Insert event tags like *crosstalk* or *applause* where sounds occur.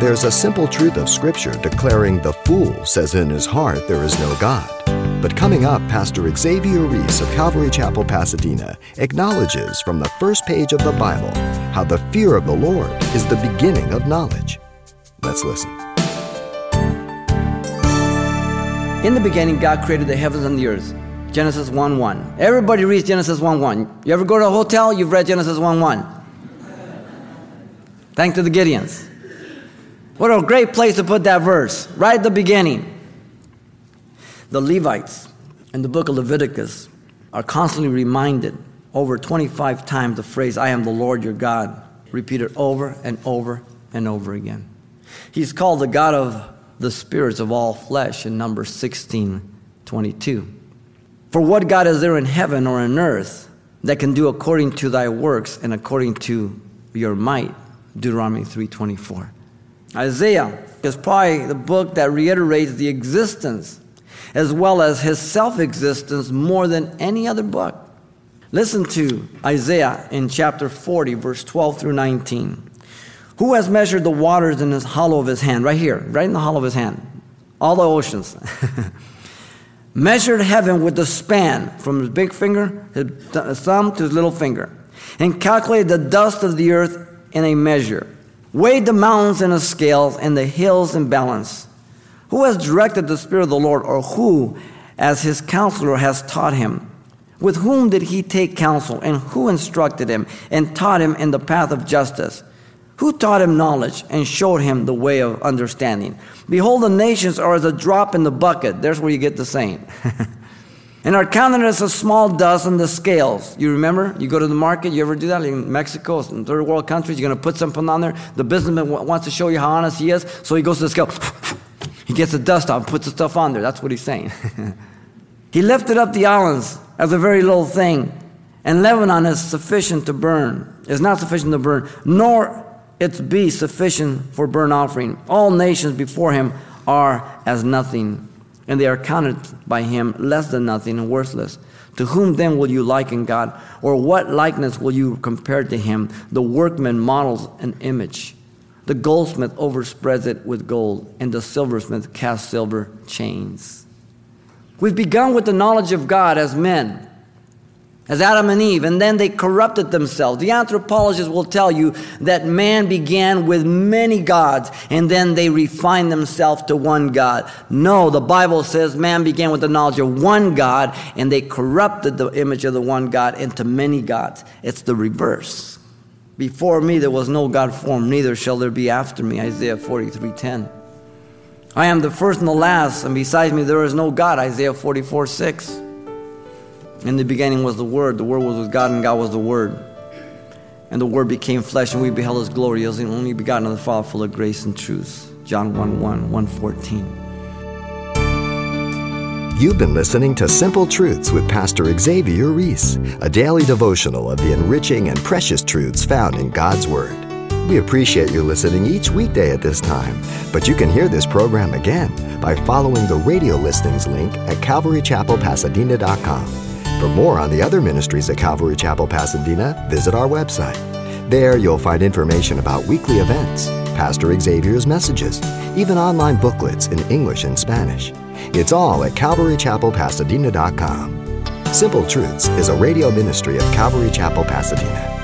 There's a simple truth of Scripture declaring the fool says in his heart there is no God. But coming up, Pastor Xavier Reese of Calvary Chapel, Pasadena, acknowledges from the first page of the Bible how the fear of the Lord is the beginning of knowledge. Let's listen. In the beginning, God created the heavens and the earth. Genesis 1 1. Everybody reads Genesis 1 1. You ever go to a hotel? You've read Genesis 1 1. Thanks to the Gideons. What a great place to put that verse, right at the beginning. The Levites in the book of Leviticus are constantly reminded over 25 times the phrase, I am the Lord your God, repeated over and over and over again. He's called the God of the spirits of all flesh in number 16 22. For what God is there in heaven or in earth that can do according to thy works and according to your might? Deuteronomy 3:24. Isaiah is probably the book that reiterates the existence as well as his self-existence more than any other book. Listen to Isaiah in chapter 40 verse 12 through 19. Who has measured the waters in the hollow of his hand? Right here, right in the hollow of his hand. All the oceans. *laughs* measured heaven with the span from his big finger, his thumb to his little finger, and calculated the dust of the earth in a measure, weighed the mountains in a scale and the hills in balance. Who has directed the Spirit of the Lord, or who, as his counselor, has taught him? With whom did he take counsel, and who instructed him, and taught him in the path of justice? Who taught him knowledge and showed him the way of understanding? Behold, the nations are as a drop in the bucket. There's where you get the saying. *laughs* and are counted as a small dust on the scales. You remember? You go to the market, you ever do that? In Mexico, in third world countries, you're going to put something on there. The businessman wants to show you how honest he is, so he goes to the scale. *laughs* he gets the dust off, puts the stuff on there. That's what he's saying. *laughs* he lifted up the islands as a very little thing, and Lebanon is sufficient to burn, is not sufficient to burn, nor its be sufficient for burnt offering. All nations before him are as nothing, and they are counted by him less than nothing and worthless. To whom then will you liken God? Or what likeness will you compare to him? The workman models an image. The goldsmith overspreads it with gold, and the silversmith casts silver chains. We've begun with the knowledge of God as men as Adam and Eve, and then they corrupted themselves. The anthropologists will tell you that man began with many gods, and then they refined themselves to one God. No, the Bible says man began with the knowledge of one God, and they corrupted the image of the one God into many gods. It's the reverse. Before me there was no God formed, neither shall there be after me. Isaiah 43:10. I am the first and the last, and besides me there is no God. Isaiah 44 6. In the beginning was the Word, the Word was with God, and God was the Word. And the Word became flesh, and we beheld His glory. Was the only begotten of the Father, full of grace and truth. John 1 1, 114. You've been listening to Simple Truths with Pastor Xavier Reese, a daily devotional of the enriching and precious truths found in God's Word. We appreciate you listening each weekday at this time, but you can hear this program again by following the radio listings link at calvarychapelpasadena.com. For more on the other ministries at Calvary Chapel, Pasadena, visit our website. There you'll find information about weekly events, Pastor Xavier's messages, even online booklets in English and Spanish. It's all at calvarychapelpasadena.com. Simple Truths is a radio ministry of Calvary Chapel, Pasadena.